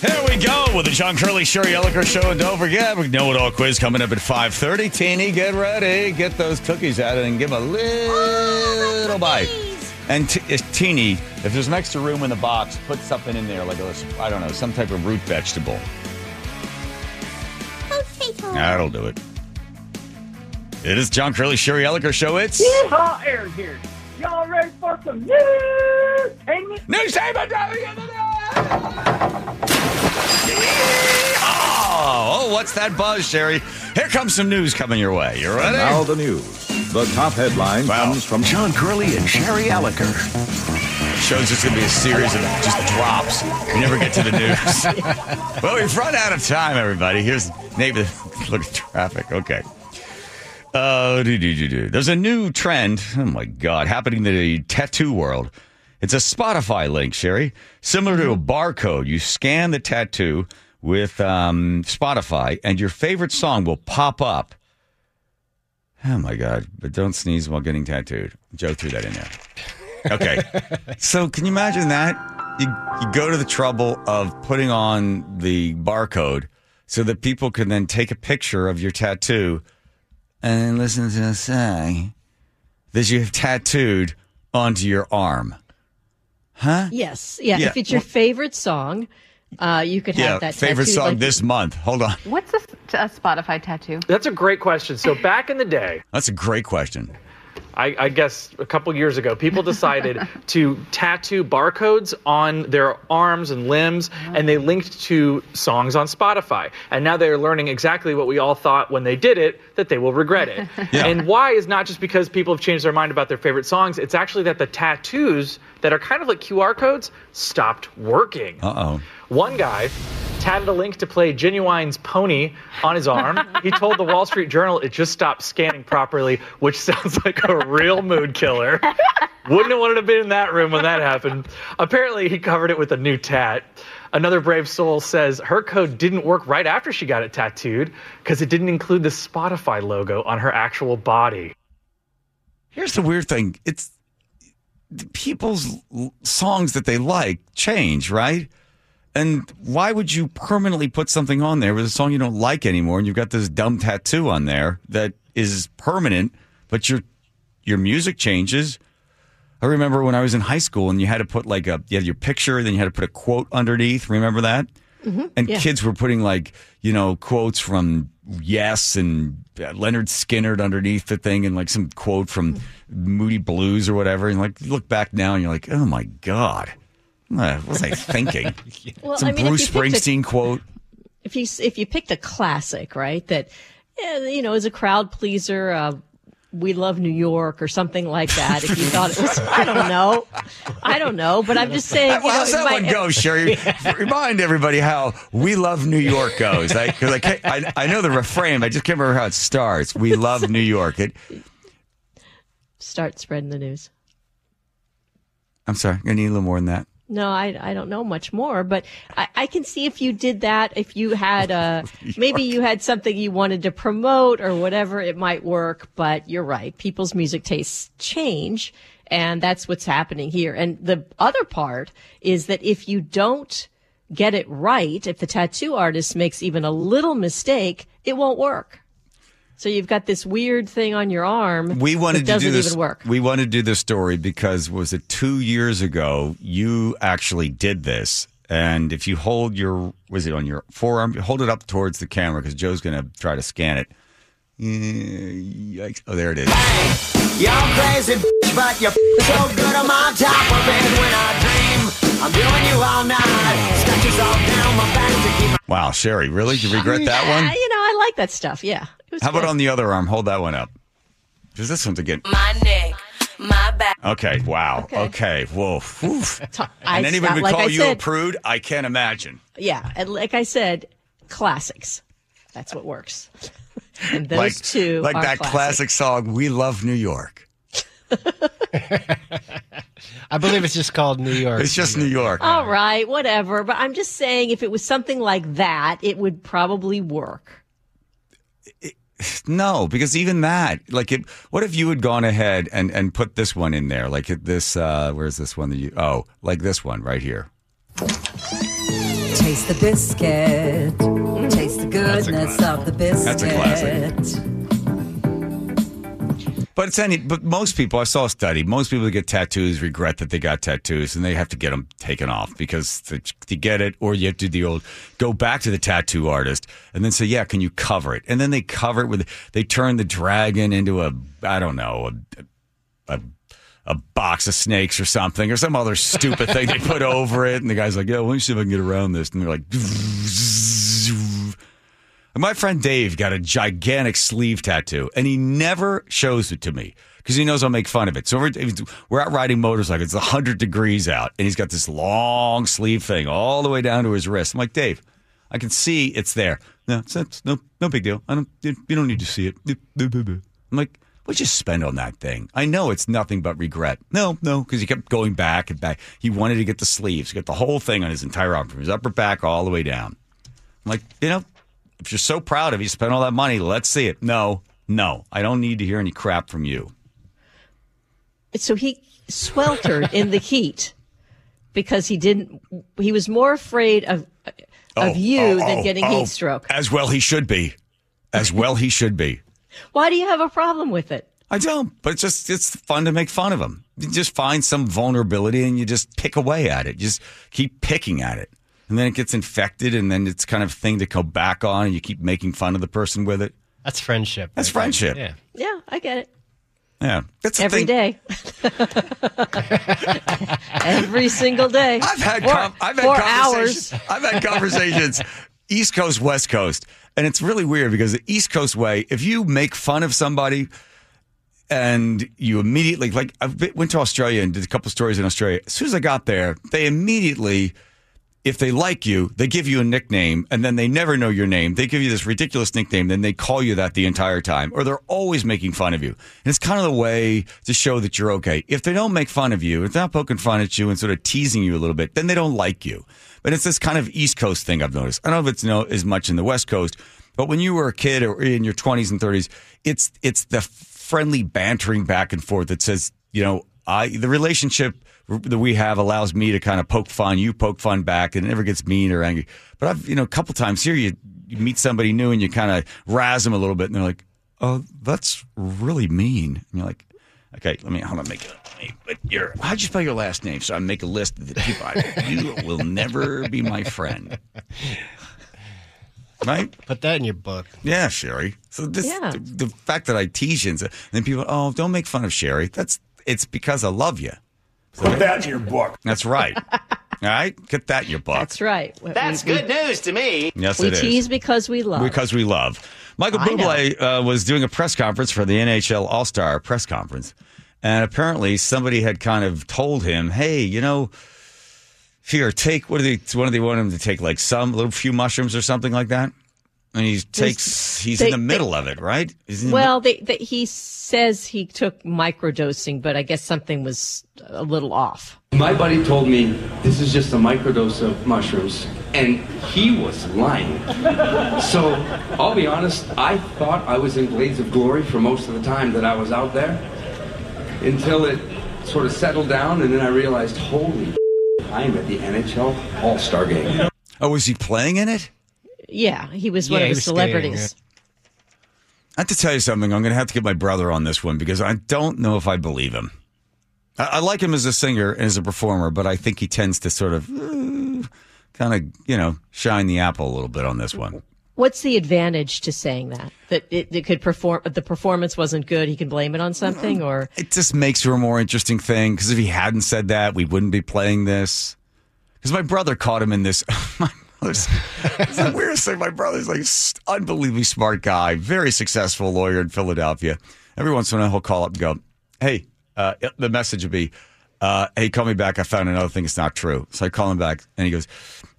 Here we go with the John Curley Sherry Elliker Show. And don't forget, we know it all quiz coming up at 5.30. Teeny, get ready. Get those cookies out and give 'em a little bite. And t- uh, Teeny, if there's an extra room in the box, put something in there, like a, I don't know, some type of root vegetable. Potato. That'll do it. It is John Curley Sherry Elliker Show. It's Yeehaw, Aaron here. Y'all ready for some news? Hang it. New Saban driving in the Oh, what's that buzz, Sherry? Here comes some news coming your way. You ready? Now the news. The top headline Wow. comes from John Curley and Sherry Elliker. Show's just going to be a series of just drops. We never get to the news. well, we've run out of time, everybody. Here's maybe look at traffic. Okay. Uh, do, do, do, do. There's a new trend. Oh my God, happening in the tattoo world. It's a Spotify link, Sherry, similar to a barcode. You scan the tattoo with um, Spotify, and your favorite song will pop up. Oh my God! But don't sneeze while getting tattooed. Joe threw that in there. Okay. so can you imagine that? You, you go to the trouble of putting on the barcode so that people can then take a picture of your tattoo and listen to a song that you have tattooed onto your arm. Huh? Yes. Yeah. Yeah, If it's your well- favorite song, uh, you could have Yeah, that favorite tattooed song like- this month. Hold on. What's a, a Spotify tattoo? That's a great question. So back in the day, That's a great question. I, I guess a couple years ago, people decided to tattoo barcodes on their arms and limbs, and they linked to songs on Spotify. And now they're learning exactly what we all thought when they did it that they will regret it. Yeah. And why is not just because people have changed their mind about their favorite songs, it's actually that the tattoos that are kind of like QR codes stopped working. Uh oh. One guy tatted a link to play Ginuwine's Pony on his arm. he told the Wall Street Journal it just stopped scanning properly, which sounds like a real mood killer. Wouldn't have wanted to be in that room when that happened. Apparently, he covered it with a new tat. Another brave soul says her code didn't work right after she got it tattooed because it didn't include the Spotify logo on her actual body. Here's the weird thing. It's people's songs that they like change, right? And why would you permanently put something on there with a song you don't like anymore and you've got this dumb tattoo on there that is permanent, but your your music changes? I remember when I was in high school and you had to put like a you had your picture, then you had to put a quote underneath. Remember that? Mm-hmm. And yeah. kids were putting like you know quotes from Yes and Lynyrd Skynyrd underneath the thing, and like some quote from Moody Blues or whatever. And like you look back now and you're like, oh my god, what was I thinking? Well, some I mean, Bruce picked a- Springsteen quote. if you if you picked a classic, right? That eh, you know is a crowd pleaser. Uh, we love New York or something like that. If you thought it was, I don't know, I don't know, but I'm just saying. You know, How's it that might- one go, Sherry? Remind everybody how "We Love New York" goes. Because I, can't- I, I know the refrain, I just can't remember how it starts. "We love New York." It, Start spreading the news. I'm sorry, I need a little more than that. No, I, I don't know much more, but I, I can see if you did that, if you had uh maybe you had something you wanted to promote or whatever, it might work. But you're right, people's music tastes change, and that's what's happening here. And the other part is that if you don't get it right, if the tattoo artist makes even a little mistake, it won't work. So you've got this weird thing on your arm. We wanted that to do doesn't this. even work. We wanted to do this story because was it two years ago? You actually did this, and if you hold your was it on your forearm? Hold it up towards the camera because Joe's going to try to scan it. Yikes. Oh, there it is. You're crazy, bitch, but you're so good. I'm on top of it when I dream. I'm doing you all night. Scratches all down my back to keep my Wow, Sherry, really? You regret that one? you know, I like that stuff. Yeah. It was How about on the other arm? Hold that one up. Because this one's again. My neck, my back. Okay. Wow. Okay. Okay. Whoa. Oof. I and anybody would like call I you a prude? I can't imagine. Yeah, and like I said, classics. That's what works. and those like two like are that classic song, "We Love New York." I believe it's just called New York. It's just New York. All right, whatever. But I'm just saying, if it was something like that, it would probably work. No, because even that, like, it, what if you had gone ahead and, and put this one in there? Like this, uh, where's this one that you, oh, like this one right here. taste Taste the biscuit. Taste the goodness of the biscuit. That's a classic. But it's any. But most people, I saw a study. Most people that get tattoos regret that they got tattoos, and they have to get them taken off because to, get it, or you have to do the old go back to the tattoo artist and then say, "Yeah, can you cover it?" And then they cover it with. They turn the dragon into a, I don't know, a, a a box of snakes or something, or some other stupid thing they put over it. And the guy's like, "Yeah, let me see if I can get around this." And they're like. My friend Dave got a gigantic sleeve tattoo, and he never shows it to me because he knows I'll make fun of it. So we're, we're out riding motorcycles; it's hundred degrees out, and he's got this long sleeve thing all the way down to his wrist. I'm like, Dave, I can see it's there. No, it's, it's no, no big deal. I don't. You don't need to see it. I'm like, what'd you spend on that thing? I know it's nothing but regret. No, no, because he kept going back and back. He wanted to get the sleeves, get the whole thing on his entire arm, from his upper back all the way down. I'm like, you know, if you're so proud of you spent all that money, let's see it. No, no, I don't need to hear any crap from you. So he sweltered in the heat because he didn't. He was more afraid of of oh, you oh, than oh, getting oh. heat stroke. As well, he should be. As well, he should be. Why do you have a problem with it? I don't, but it's just it's fun to make fun of him. You just find some vulnerability and you just pick away at it. You just keep picking at it. And then it gets infected and then it's kind of thing to go back on and you keep making fun of the person with it. That's friendship. That's friendship. Yeah. Yeah, I get it. Yeah. That's the Every thing. day. Every single day. I've had Four- com- I've had four conversations. hours. I've had conversations East Coast, West Coast, and it's really weird because the East Coast way, if you make fun of somebody and you immediately like I went to Australia and did a couple stories in Australia. As soon as I got there, they immediately if they like you, they give you a nickname and then they never know your name. They give you this ridiculous nickname, then they call you that the entire time, or they're always making fun of you. And it's kind of the way to show that you're okay. If they don't make fun of you, if they're not poking fun at you and sort of teasing you a little bit, then they don't like you. But it's this kind of East Coast thing I've noticed. I don't know if it's no as much in the West Coast, but when you were a kid or in your 20s and 30s, it's it's the friendly bantering back and forth that says, you know, I the relationship that we have allows me to kind of poke fun, you poke fun back, and it never gets mean or angry. But I've, you know, a couple times here, you, you meet somebody new and you kind of razz them a little bit, and they're like, "Oh, that's really mean." And you're like, "Okay, let me hold on, make it. Let me, but your how'd you spell your last name?" So I make a list of the people. I, you will never be my friend. Right? Put that in your book. Yeah, Sherry. So this Yeah. the, the fact that I tease you and then people, oh, don't make fun of Sherry. That's it's because I love you. Put that in your book. That's right. All right, get that in your book. That's right. That's we, good news to me. Yes, We, we it is. tease because we love. because we love. Michael I. Bublé uh, was doing a press conference for the NHL All Star press conference, and apparently somebody had kind of told him, "Hey, you know, here, take what do they? What do they want him to take? Like some little few mushrooms or something like that." And he takes. He's they- in the middle of it, right? He's in the well, they, they, he says he took microdosing, but I guess something was a little off. My buddy told me this is just a microdose of mushrooms, and he was lying. So I'll be honest, I thought I was in Blades of Glory for most of the time that I was out there until it sort of settled down, and then I realized, holy, I'm at the NHL All Star game. Oh, was he playing in it? Yeah, he was one Yeah, of the was skating, celebrities. I have to tell you something. I'm going to have to get my brother on this one because I don't know if I believe him. I, I like him as a singer and as a performer, but I think he tends to sort of uh, kind of, you know, shine the apple a little bit on this one. What's the advantage to saying that? That it, it could perform, but the performance wasn't good. He can blame it on something, or It just makes for a more interesting thing because if he hadn't said that, we wouldn't be playing this. Because my brother caught him in this. my it's the weirdest thing. My brother's like unbelievably smart guy, very successful lawyer in Philadelphia. Every once in a while, he'll call up and go, "Hey," uh, the message would be, uh, "Hey, call me back. I found another thing. It's not true." So I call him back, and he goes,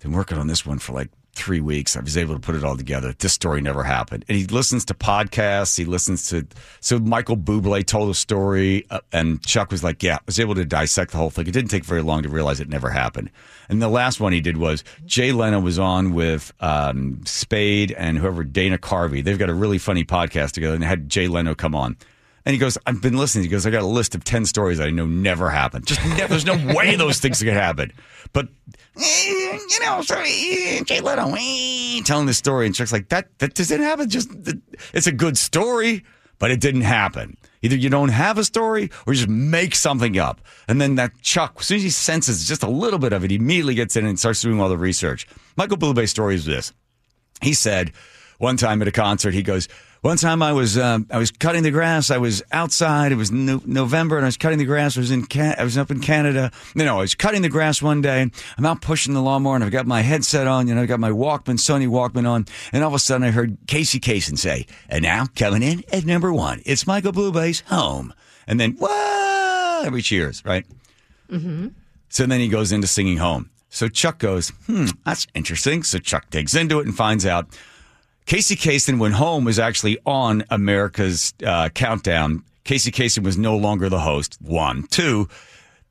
"Been working on this one for like." Three weeks, I was able to put it all together. This story never happened, and he listens to podcasts. He listens to so Michael Bublé told a story, uh, and Chuck was like, "Yeah, I was able to dissect the whole thing. It didn't take very long to realize it never happened." And the last one he did was Jay Leno was on with um, Spade and whoever Dana Carvey. They've got a really funny podcast together, and had Jay Leno come on. And he goes, I've been listening. He goes, I got a list of 10 stories I know never happened. Just there's no way those things could happen. But, you know, Jay Leno, telling this story. And Chuck's like, that, that doesn't happen. Just, it's a good story, but it didn't happen. Either you don't have a story or you just make something up. And then that Chuck, as soon as he senses just a little bit of it, he immediately gets in and starts doing all the research. Michael Bublé's story is this. He said one time at a concert, he goes, one time I was um, I was cutting the grass. I was outside. It was no- November, and I was cutting the grass. I was in Can- I was up in Canada. No, no, I was cutting the grass one day. I'm out pushing the lawnmower, and I've got my headset on. You know, I got my Walkman, Sony Walkman on, and all of a sudden I heard Casey Kasem say, "And now coming in at number one, it's Michael Bublé's home." And then, whoa! Every cheers, right? Mm-hmm. So then he goes into singing home. So Chuck goes, hmm, that's interesting. So Chuck digs into it and finds out Casey Kasem, when home was actually on America's uh, countdown, Casey Kasem was no longer the host. One. Two,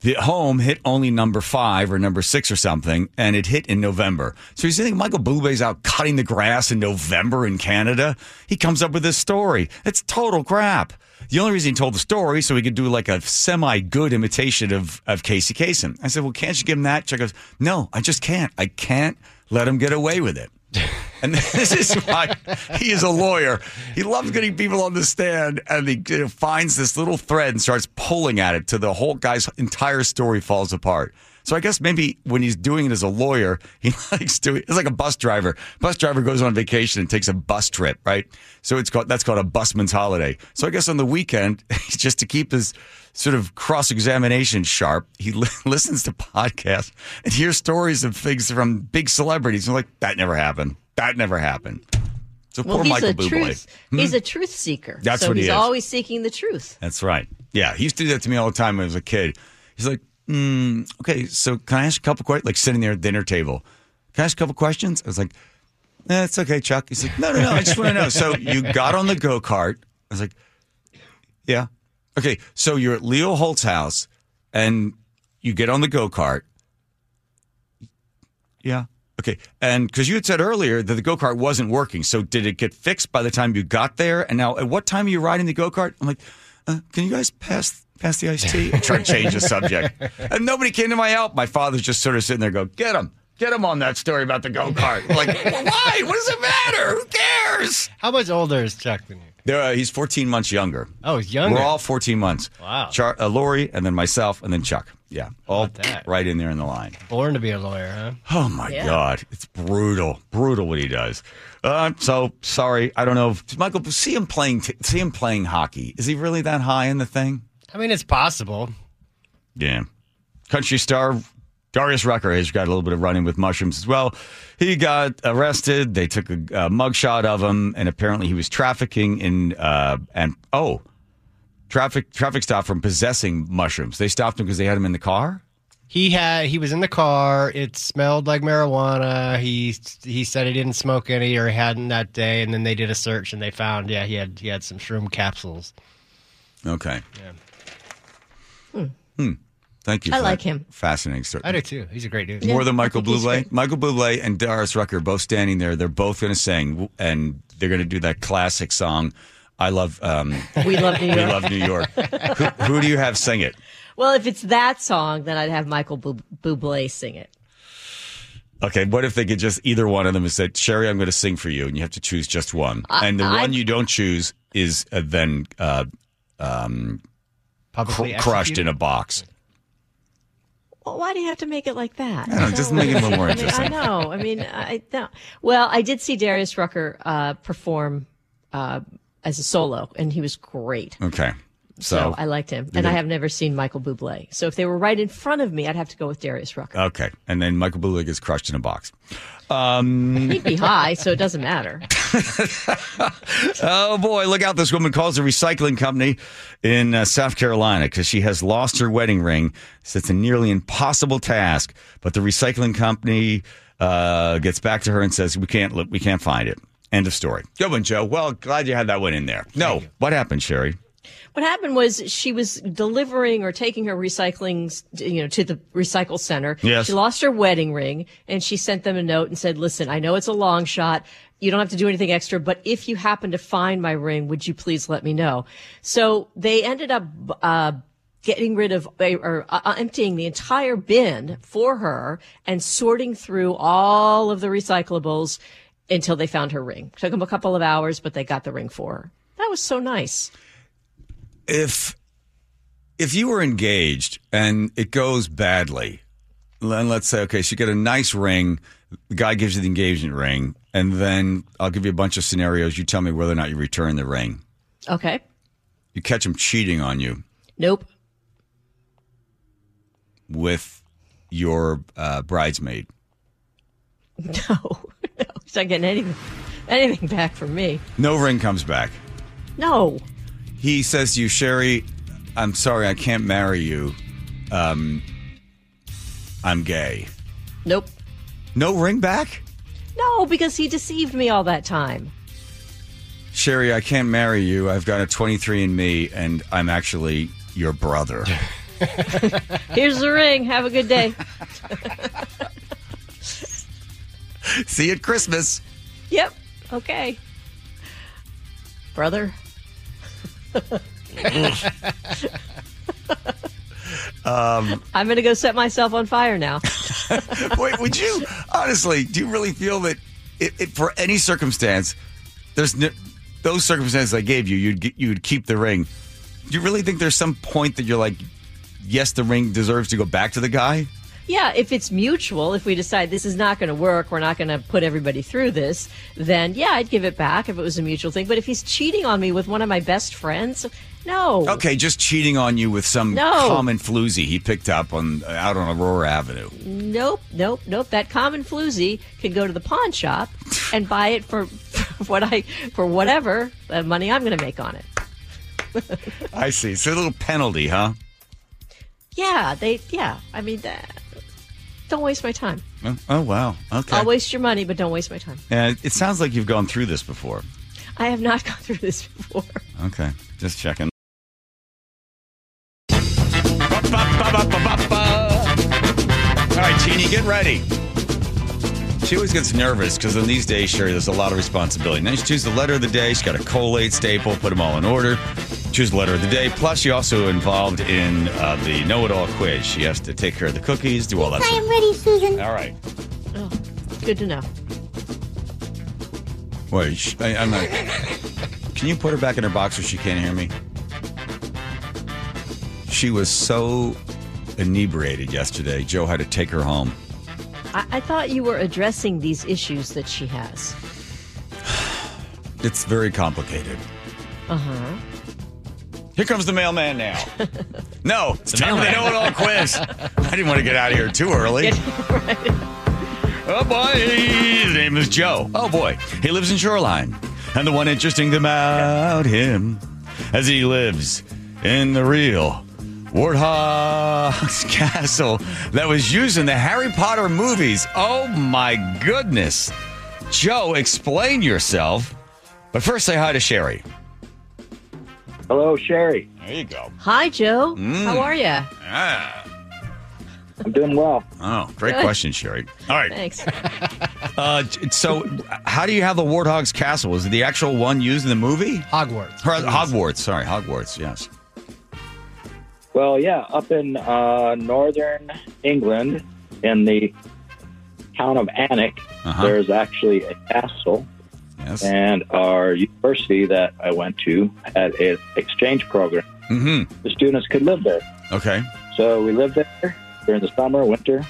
the home hit only number five or number six or something, and it hit in November. So you think Michael Bublé's out cutting the grass in November in Canada? He comes up with this story. It's total crap. The only reason he told the story so he could do like a semi good imitation of, of Casey Kasem. I said, well, can't you give him that? Chuck goes, no, I just can't. I can't let him get away with it. And this is why he is a lawyer. He loves getting people on the stand, and he finds this little thread and starts pulling at it till the whole guy's entire story falls apart. So I guess maybe when he's doing it as a lawyer, he likes to. It's like a bus driver. Bus driver goes on vacation and takes a bus trip, right? So it's called that's called a busman's holiday. So I guess on the weekend, just to keep his sort of cross examination sharp, he li- listens to podcasts and hears stories of things from big celebrities. And like that never happened. That never happened. So Well, poor he's Michael a Bublé. truth. Hmm? He's a truth seeker. That's so what he he's always seeking the truth. That's right. Yeah, he used to do that to me all the time when I was a kid. He's like, mm, okay, so can I ask a couple questions? Like sitting there at dinner table. Can I ask a couple questions? I was like, eh, it's okay, Chuck. He's like, no, no, no, I just want to know. So you got on the go kart. I was like, yeah. Okay, so you're at Leo Holt's house and you get on the go kart. Yeah. Okay. And because you had said earlier that the go kart wasn't working. So did it get fixed by the time you got there? And now, at what time are you riding the go kart? I'm like, uh, can you guys pass pass the iced tea? I tried to change the subject. And nobody came to my help. My father's just sort of sitting there go, get him. Get him on that story about the go kart. Like, well, why? What does it matter? Who cares? How much older is Chuck than you? There, uh, he's 14 months younger. Oh, he's younger. We're all 14 months. Wow. Char- uh, Lori, and then myself, and then Chuck. Yeah. All that? right in there in the line. Born to be a lawyer, huh? Oh my Yeah. God, it's brutal, brutal what he does. Uh, so sorry, I don't know. If, Michael, see him playing. T- see him playing hockey. Is he really that high in the thing? I mean, it's possible. Yeah. Country star Darius Rucker has got a little bit of running with mushrooms as well. He got arrested. They took a, a mugshot of him, and apparently he was trafficking in uh, and oh, traffic traffic stop from possessing mushrooms. They stopped him because they had him in the car. He had he was in the car. It smelled like marijuana. He he said he didn't smoke any or hadn't that day, and then they did a search and they found yeah he had he had some shroom capsules. Okay. Yeah. Hmm. Thank you. I for like that him. Fascinating story. I do too. He's a great dude. More than Michael think he's Bublé. Michael Bublé and Darius Rucker both standing there. They're both going to sing, and they're going to do that classic song. I love. Um, We love New York. we love New York. who, who do you have sing it? Well, if it's that song, then I'd have Michael Bu- Bublé sing it. Okay, what if they could just either one of them is said, Sherry, I'm going to sing for you, and you have to choose just one, I- and the I- one you don't choose is uh, then uh, um, cr- crushed in a box. Well, why do you have to make it like that? I don't know, just make it a little more I mean, interesting. I know. I mean, I no. Well, I did see Darius Rucker uh, perform uh, as a solo, and he was great. Okay, So, so, I liked him, and I have never seen Michael Bublé. So if they were right in front of me, I'd have to go with Darius Rucker. okay, and then Michael Bublé gets crushed in a box. Um, He'd be high, so it doesn't matter. Oh boy, look out. This woman calls a recycling company in uh, South Carolina because she has lost her wedding ring. So it's a nearly impossible task. But the recycling company uh, gets back to her and says, "We can't look. We can't find it." End of story. Good one, Joe. Well, glad you had that one in there. No, what happened, Sherry? What happened was she was delivering or taking her recycling, you know, to the recycle center. Yes. She lost her wedding ring and she sent them a note and said, listen, I know it's a long shot. You don't have to do anything extra, but if you happen to find my ring, would you please let me know? So they ended up, uh, getting rid of or uh, emptying the entire bin for her and sorting through all of the recyclables until they found her ring. Took them a couple of hours, but they got the ring for her. That was so nice. if if you were engaged and it goes badly, then let's say okay, so you get a nice ring, the guy gives you the engagement ring, and then I'll give you a bunch of scenarios. You tell me whether or not you return the ring. Okay. You catch him cheating on you Nope. with your uh, bridesmaid. No. No. He's not getting anything, anything back from me. No ring comes back. No. He says to you, Sherry, I'm sorry, I can't marry you. Um, I'm gay. Nope. No ring back? No, because he deceived me all that time. Sherry, I can't marry you. I've got a 23andMe, and I'm actually your brother. Here's the ring. Have a good day. See you at Christmas. Yep. Okay. Brother. Um, I'm going to go set myself on fire now. wait, would you honestly? Do you really feel that it, it, for any circumstance, there's no, those circumstances I gave you, you'd you'd keep the ring? Do you really think there's some point that you're like, yes, the ring deserves to go back to the guy? Yeah, if it's mutual, if we decide this is not going to work, we're not going to put everybody through this, then yeah, I'd give it back if it was a mutual thing. But if he's cheating on me with one of my best friends, no. Okay, just cheating on you with some No. common floozy he picked up on out on Aurora Avenue. Nope, nope, nope. That common floozy can go to the pawn shop and buy it for, for what I for whatever uh, money I'm going to make on it. I see. So a little penalty, huh? Yeah, they. Yeah, I mean, uh, don't waste my time. Oh, oh, wow. Okay. I'll waste your money, but don't waste my time. Yeah, it sounds like you've gone through this before. I have not gone through this before. Okay, just checking. All right, Teeny, get ready. She always gets nervous because in these days, Sherry, there's a lot of responsibility. Then she chooses the letter of the day. She's got a collate staple, put them all in order. Choose the letter of the day. Plus, she also involved in uh, the know-it-all quiz. She has to take care of the cookies, do all that. I stuff. am ready, Susan. All right. Oh, good to know. Wait, sh- I, I'm not. Can you put her back in her box so she can't hear me? She was so inebriated yesterday. Joe had to take her home. I, I thought you were addressing these issues that she has. It's very complicated. Uh huh. Here comes the mailman now. no, it's time for the know it all quiz. I didn't want to get out of here too early. Oh boy, his name is Joe. Oh boy, he lives in Shoreline. And the one interesting thing about him, as he lives in the real Warthog's castle that was used in the Harry Potter movies. Oh my goodness. Joe, explain yourself. But first, say hi to Sherry. Hello, Sherry. There you go. Hi, Joe. Mm. How are you? Ah. I'm doing well. Oh, great Good. question, Sherry. All right. Thanks. Uh, so, how do you have the Warthog's castle? Is it the actual one used in the movie? Hogwarts. Or, Hogwarts. Sorry, Hogwarts. Yes. Well, yeah, up in uh, northern England, in the town of Alnwick, Uh-huh. there's actually a castle. Yes. And our university that I went to had an exchange program. Mm-hmm. The students could live there. Okay. So we lived there during the summer, winter.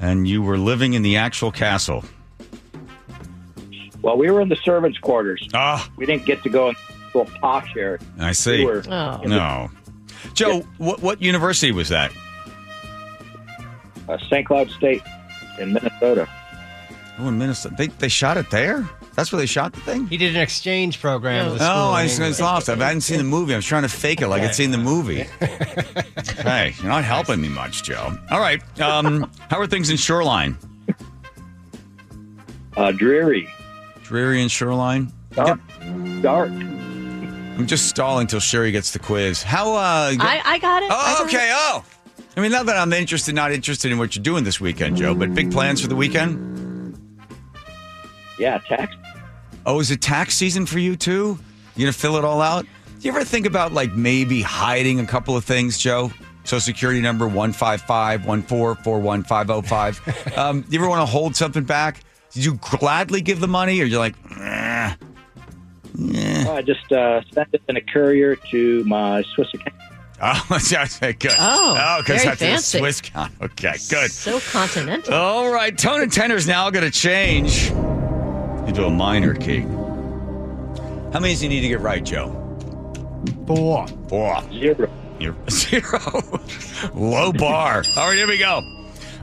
And you were living in the actual castle. Well, we were in the servants' quarters. Ah. We didn't get to go in the little posh area. I see. We were Oh. in the- No. Joe, what what university was that? uh, St. Cloud State in Minnesota. Oh, in Minnesota. They they shot it there. That's where they shot the thing. He did an exchange program. with a Oh, I in was, I was England. lost. I hadn't seen the movie. I was trying to fake it like I'd seen the movie. hey, you're not helping me much, Joe. All right. Um, how are things in Shoreline? Uh, dreary, Dreary and Shoreline. dark, dark. I'm just stalling till Sherry gets the quiz. How? uh I, I got it. I Oh, got okay. it. Oh, I mean, not that I'm interested, not interested in what you're doing this weekend, Joe, but big plans for the weekend. Yeah, tax. Oh, is it tax season for you too? You gonna fill it all out? Do you ever think about like maybe hiding a couple of things, Joe? Social Security number one five five one four four one five zero five. Um, you ever want to hold something back? Did you gladly give the money, or you're like, eh, Oh, I just uh, sent it in a courier to my Swiss account. oh, yeah, okay, good. Oh, because very that's a fancy. Swiss count. Okay, good. So continental. All right, tone and tenor is now going to change into a minor key. How many do you need to get right, Joe? Four. Four. Zero. You're zero. Low bar. All right, here we go.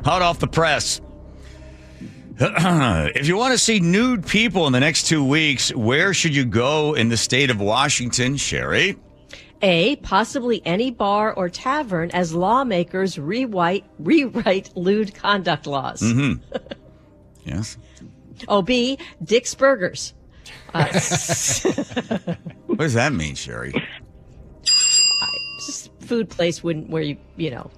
Hot off the press. if you want to see nude people in the next two weeks, where should you go in the state of Washington, Sherry? A, possibly any bar or tavern as lawmakers rewrite, rewrite lewd conduct laws. Mm-hmm. Yes. Oh, B, Dick's Burgers. Uh, What does that mean, Sherry? just food place wouldn't where you you know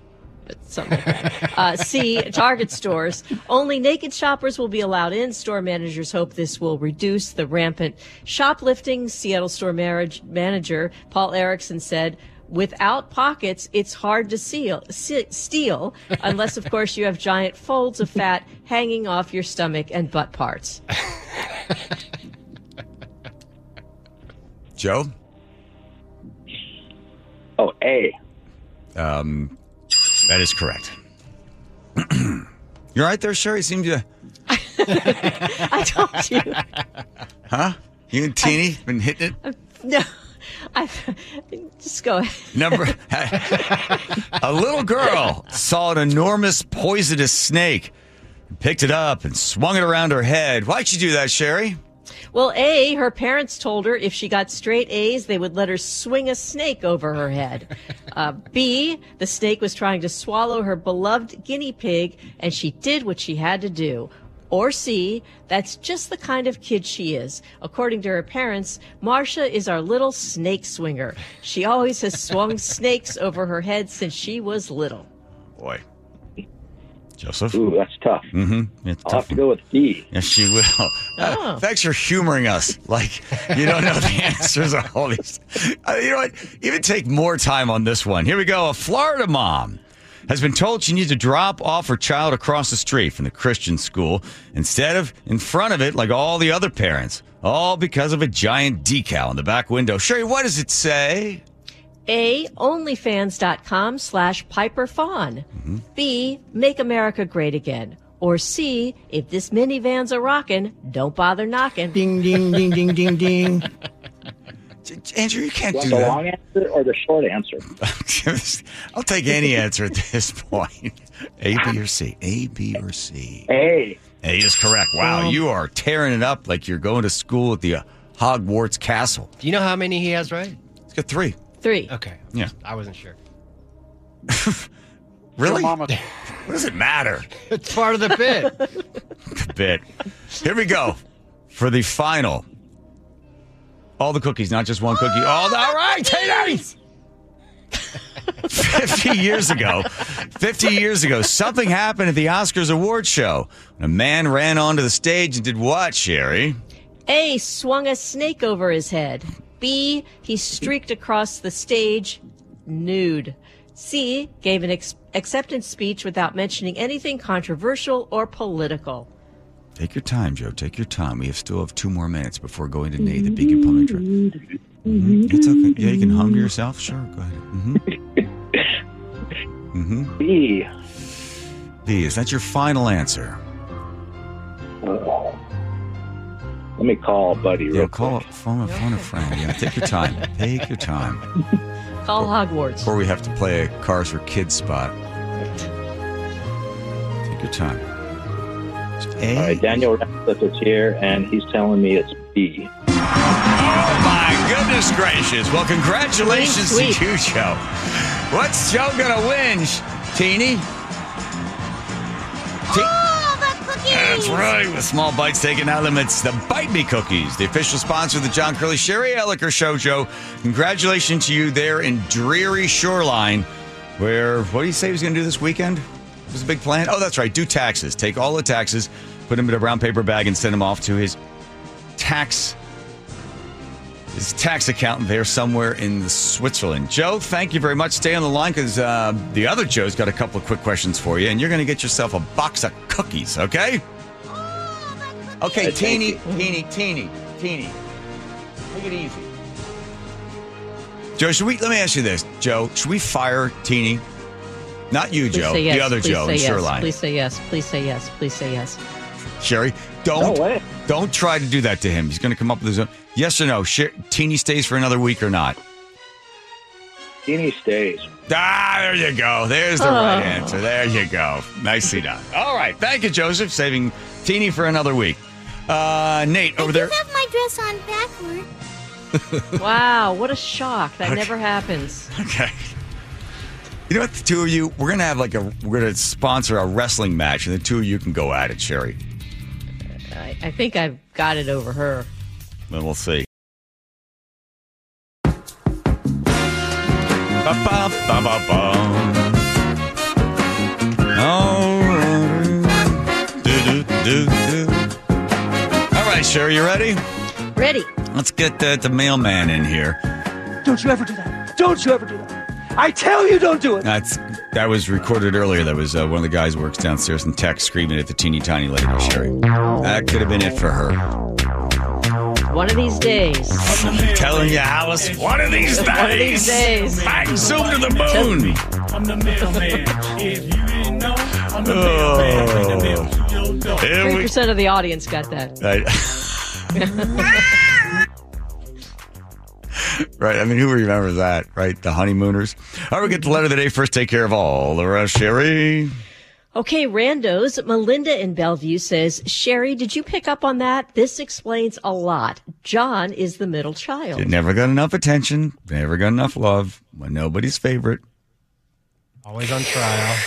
but something like that. Uh, C, Target stores. Only naked shoppers will be allowed in. Store managers hope this will reduce the rampant shoplifting. Seattle store marriage manager Paul Erickson said, Without pockets, it's hard to seal, se- steal, unless, of course, you have giant folds of fat hanging off your stomach and butt parts. Joe? Oh, A. Um, that is correct. You're right there, Sherry. Seem to, I told you. huh? You and Teeny been hitting it. No, I just go ahead. Number a little girl saw an enormous poisonous snake, picked it up and swung it around her head. Why'd you do that, Sherry? Well, A, her parents told her if she got straight A's, they would let her swing a snake over her head. Uh, B, the snake was trying to swallow her beloved guinea pig, and she did what she had to do. Or C, that's just the kind of kid she is. According to her parents, Marcia is our little snake swinger. She always has swung snakes over her head since she was little. Boy, Joseph. Ooh, that's tough. Mm-hmm. It's I'll tough. have to go with D. Yes, she will. Oh. Uh, thanks for humoring us. Like you don't know the answers to all these. Uh, you know what? Even take more time on this one. Here we go. A Florida mom has been told she needs to drop off her child across the street from the Christian school instead of in front of it like all the other parents. All because of a giant decal in the back window. Sherry, what does it say? A, onlyfans.com slash Piper Fawn. Mm-hmm. B, make America great again. Or C, if this minivan's a rockin', don't bother knocking. Ding, ding, ding, ding, ding, ding. Andrew, you can't You want do the that. long answer or the short answer? I'll take any answer at this point. A, B, or C. A, B, or C. A. A is correct. Wow, you are tearing it up like you're going to school at the uh, Hogwarts Castle. Do you know how many he has right? It's got three. Three. Okay. Yeah. I wasn't sure. Really? Mama. What does it matter? It's part of the bit. A bit. Here we go for the final. All the cookies, not just one cookie. Oh, all, all right, Tina! 50 years ago, 50 years ago, something happened at the Oscars award show. A man ran onto the stage and did what, Sherry? A, swung a snake over his head. B, he streaked across the stage nude. C, gave an ex- acceptance speech without mentioning anything controversial or political. Take your time, Joe. Take your time. We have still have two more minutes before going to Nate, the big opponent. Mm-hmm. It's okay. Yeah, you can hum to yourself. Sure, go ahead. Mm-hmm. mm-hmm. B. B, is that your final answer? Oh. Let me call Buddy. Yeah, real call phone a phone a friend. Yeah, take your time. Take your time. Call Hogwarts. Before we have to play a Cars for Kids spot. Take your time. A. All right, Daniel Radcliffe is here, and he's telling me it's B. Oh my goodness gracious! Well, congratulations Clean to sweep. you, Joe. What's Joe gonna win, Teeny? Te- Oh, the cookies! That's right. With small bites taken out limits, the Bite Me Cookies, the official sponsor of the John Curley Sherry Elliker Show. Joe, congratulations to you there in dreary Shoreline, where what do you say he was going to do this weekend? Was a big plan? Oh, that's right. Do taxes. Take all the taxes, put them in a brown paper bag, and send them off to his tax his tax accountant there somewhere in Switzerland. Joe, thank you very much. Stay on the line because uh, the other Joe's got a couple of quick questions for you, and you're going to get yourself a box of cookies, okay? Okay, teeny, teeny, teeny, teeny. Take it easy. Joe, should we, let me ask you this, Joe, should we fire Teeny? Not you, Please Joe, say yes. the other Please Joe say yes. Shoreline. Please say yes. Please say yes. Please say yes. Sherry, don't No way. don't try to do that to him. He's going to come up with his own. Yes or no? Sher- Teeny stays for another week or not? Teeny stays. Ah, there you go. There's the right answer. There you go. Nicely done. All right. Thank you, Joseph, saving Teeny for another week. Uh, Nate over there. have my dress on backward. Wow, what a shock. That Okay. never happens. Okay. You know what? The two of you, we're gonna have like a we're gonna sponsor a wrestling match, and the two of you can go at it, Sherry. I, I think I've got it over her. Then we'll see. Ba-ba-ba-ba-ba. All right, Sherry, you ready? Ready. Let's get the, the mailman in here. Don't you ever do that. Don't you ever do that. I tell you, don't do it. That's that was recorded earlier. That was uh, one of the guys works downstairs in tech screaming at the teeny tiny lady, Sherry. That could have been it for her. One of these days. I'm telling you, Alice, one of these days. One of these days. Bang, zoom to the moon. I'm the mailman. If you didn't know, I'm the Oh. mailman. Bring the mail to your door. Here Three we percent of the audience got that. Right. right. I mean, who remembers that, right? The honeymooners. All right, we get the letter of the day first. Take care of all the rest, Sherry. Okay, randos. Melinda in Bellevue says, Sherry, did you pick up on that? This explains a lot. John is the middle child. It never got enough attention, never got enough love, when nobody's favorite. Always on trial.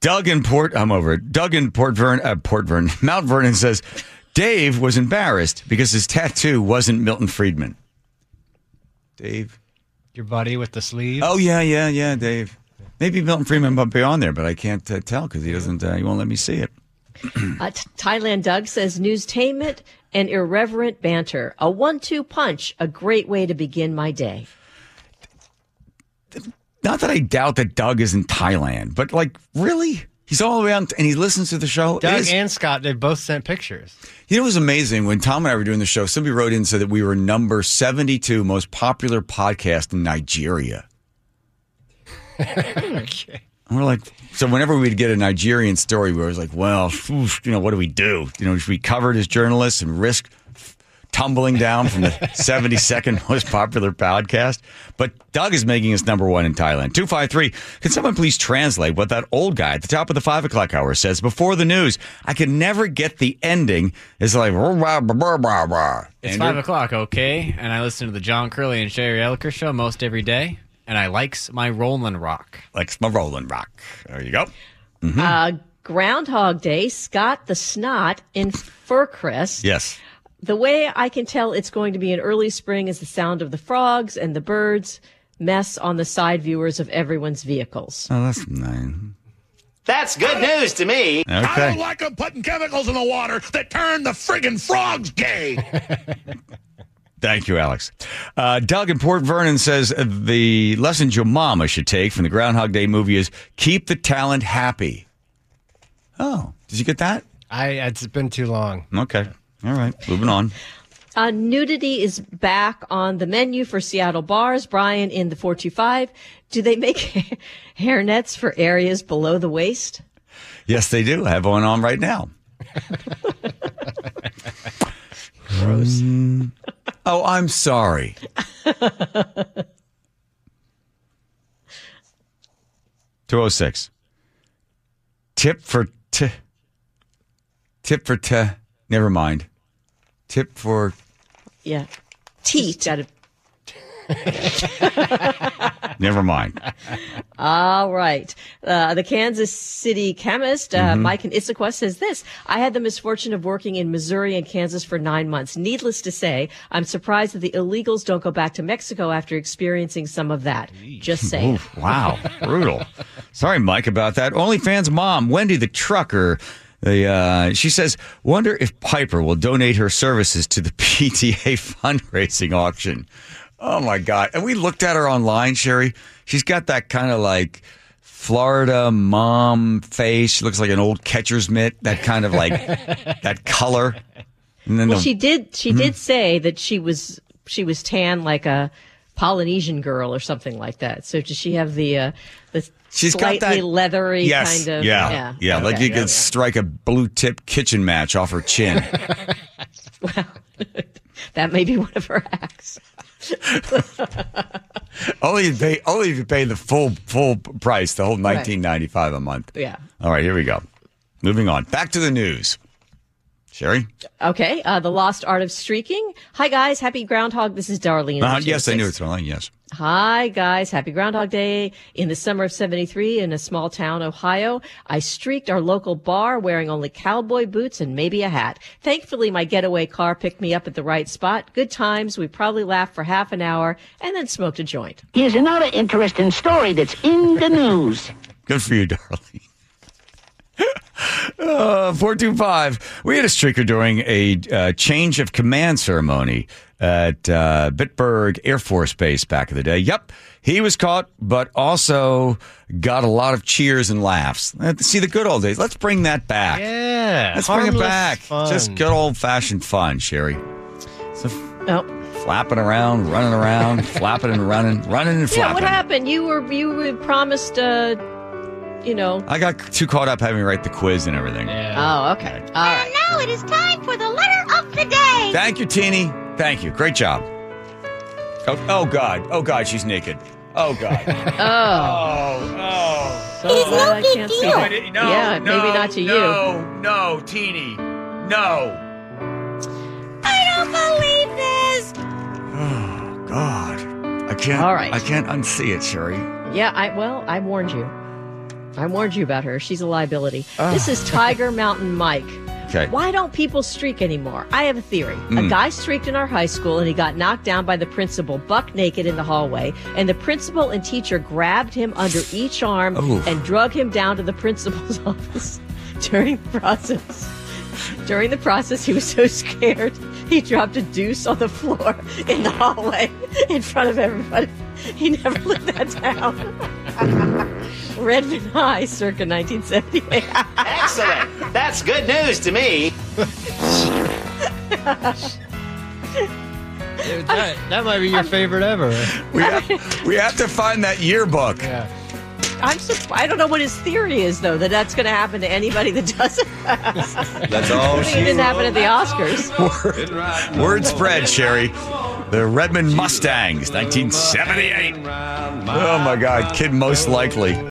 Doug in Port, I'm over it. Doug in Port Vernon, uh, Port Vernon, Mount Vernon says, Dave was embarrassed because his tattoo wasn't Milton Friedman. Dave. Your buddy with the sleeve. Oh yeah, yeah, yeah, Dave. Maybe Milton Friedman might be on there, but I can't uh, tell because he doesn't. Uh, he won't let me see it. Uh, Thailand Doug says, newstainment and irreverent banter. A one-two punch. A great way to begin my day. Not that I doubt that Doug is in Thailand, but like, really, he's all the way out and he listens to the show. Doug and Scott, they both sent pictures. You know, it was amazing when Tom and I were doing the show. Somebody wrote in and said that we were number seventy-two most popular podcast in Nigeria. okay. And we're like, so whenever we'd get a Nigerian story, we were always like, well, you know, what do we do? You know, should we cover it as journalists and risk tumbling down from the 72nd most popular podcast? But Doug is making us number one in Thailand. 253. Can someone please translate what that old guy at the top of the five o'clock hour says before the news? I could never get the ending. It's like, rah, rah, rah, rah, rah. It's Andrew? five o'clock, okay? And I listen to the John Curley and Sherry Elliker show most every day, and I likes my rolling Rock. Likes my rolling Rock. There you go. Uh, Groundhog Day, Scott the Snot in Fircrest. Yes. The way I can tell it's going to be an early spring is the sound of the frogs and the birds mess on the side viewers of everyone's vehicles. Oh, that's nice. That's good news to me. Okay. I don't like them putting chemicals in the water that turn the friggin' frogs gay. Thank you, Alex. Uh, Doug in Port Vernon says uh, the lesson your mama should take from the Groundhog Day movie is keep the talent happy. Oh, did you get that? I it's been too long. Okay. All right. Moving on. Uh, nudity is back on the menu for Seattle bars. Brian in the 425. Do they make hairnets for areas below the waist? Yes, they do. I have one on right now. Gross. oh, I'm sorry. Two oh six. Tip for t. Tip for t. Never mind. Tip for Yeah. Teat. Got to Never mind. All right. Uh, the Kansas City chemist, uh, Mhm. Mike in Issaquah says this. I had the misfortune of working in Missouri and Kansas for nine months. Needless to say, I'm surprised that the illegals don't go back to Mexico after experiencing some of that. Just saying. Oof, wow, brutal. Sorry, Mike, about that. OnlyFans mom, Wendy the trucker. The, uh, she says, wonder if Piper will donate her services to the PTA fundraising auction. Oh my God. And we looked at her online, Sherry. She's got that kind of like Florida mom face. She looks like an old catcher's mitt, that kind of like, that color. And then Well, the- she did. She Mhm. did say that she was she was tan like a Polynesian girl or something like that. So does she have the uh, the She's slightly got that leathery yes, kind of yeah, yeah yeah, like Okay. you could strike a blue tip kitchen match off her chin. that may be one of her acts. only if you pay, only if you pay the full full price, the whole nineteen ninety five a month. Yeah. All right, here we go. Moving on. Back to the news. Sherry. Okay, uh, the lost art of streaking. Hi guys, happy Groundhog. This is Darlene. Uh, yes, I knew 206. it's online. Yes. Hi guys, happy Groundhog Day. In the summer of 73 in a small town, Ohio, I streaked our local bar wearing only cowboy boots and maybe a hat. Thankfully, my getaway car picked me up at the right spot. Good times. We probably laughed for half an hour and then smoked a joint. Here's another interesting story that's in the news. Good for you, darling. Uh, 425. We had a streaker during a uh, change of command ceremony at uh, Bitburg Air Force Base back in the day. Yep, he was caught, but also got a lot of cheers and laughs. Uh, See the good old days. Let's bring that back. Yeah, Let's bring it back. fun. Just good old fashioned fun, Sherry. So Oh. flapping around, running around, flapping and running, running and flapping. Yeah, flapping. what happened? You were you were promised uh you know. I got too caught up having to write the quiz and everything. Oh, okay. All right. Now it is time for the letter of the day. Thank you, Teeny. Thank you. Great job. Oh, oh God. Oh God, she's naked. Oh God. Oh. oh, So He's glad no oh, big can't see deal. that. No, yeah, no, maybe not to no, no, Teeny. No. I don't believe this. Oh God. I can't. All right. I can't unsee it, Sherry. Yeah, I well, I warned you. I warned you about her. She's a liability. This is Tiger Mountain Mike. Okay. Why don't people streak anymore? I have a theory. A Mm. guy streaked in our high school and he got knocked down by the principal, buck naked in the hallway. And the principal and teacher grabbed him under each arm Ooh. and drug him down to the principal's office during the process. During the process, he was so scared he dropped a deuce on the floor in the hallway in front of everybody. He never lived that down. Redmond High, circa 1978. Excellent. That's good news to me. Dude, that, that might be your favorite ever. We have, we have to find that yearbook. Yeah. I'm surprised. I don't know what his theory is, though, that that's going to happen to anybody that doesn't pass. That's all I think it didn't happen at the Oscars. Word, word spread, Sherry. The Redmond Mustangs, 1978. Oh my God, kid most likely.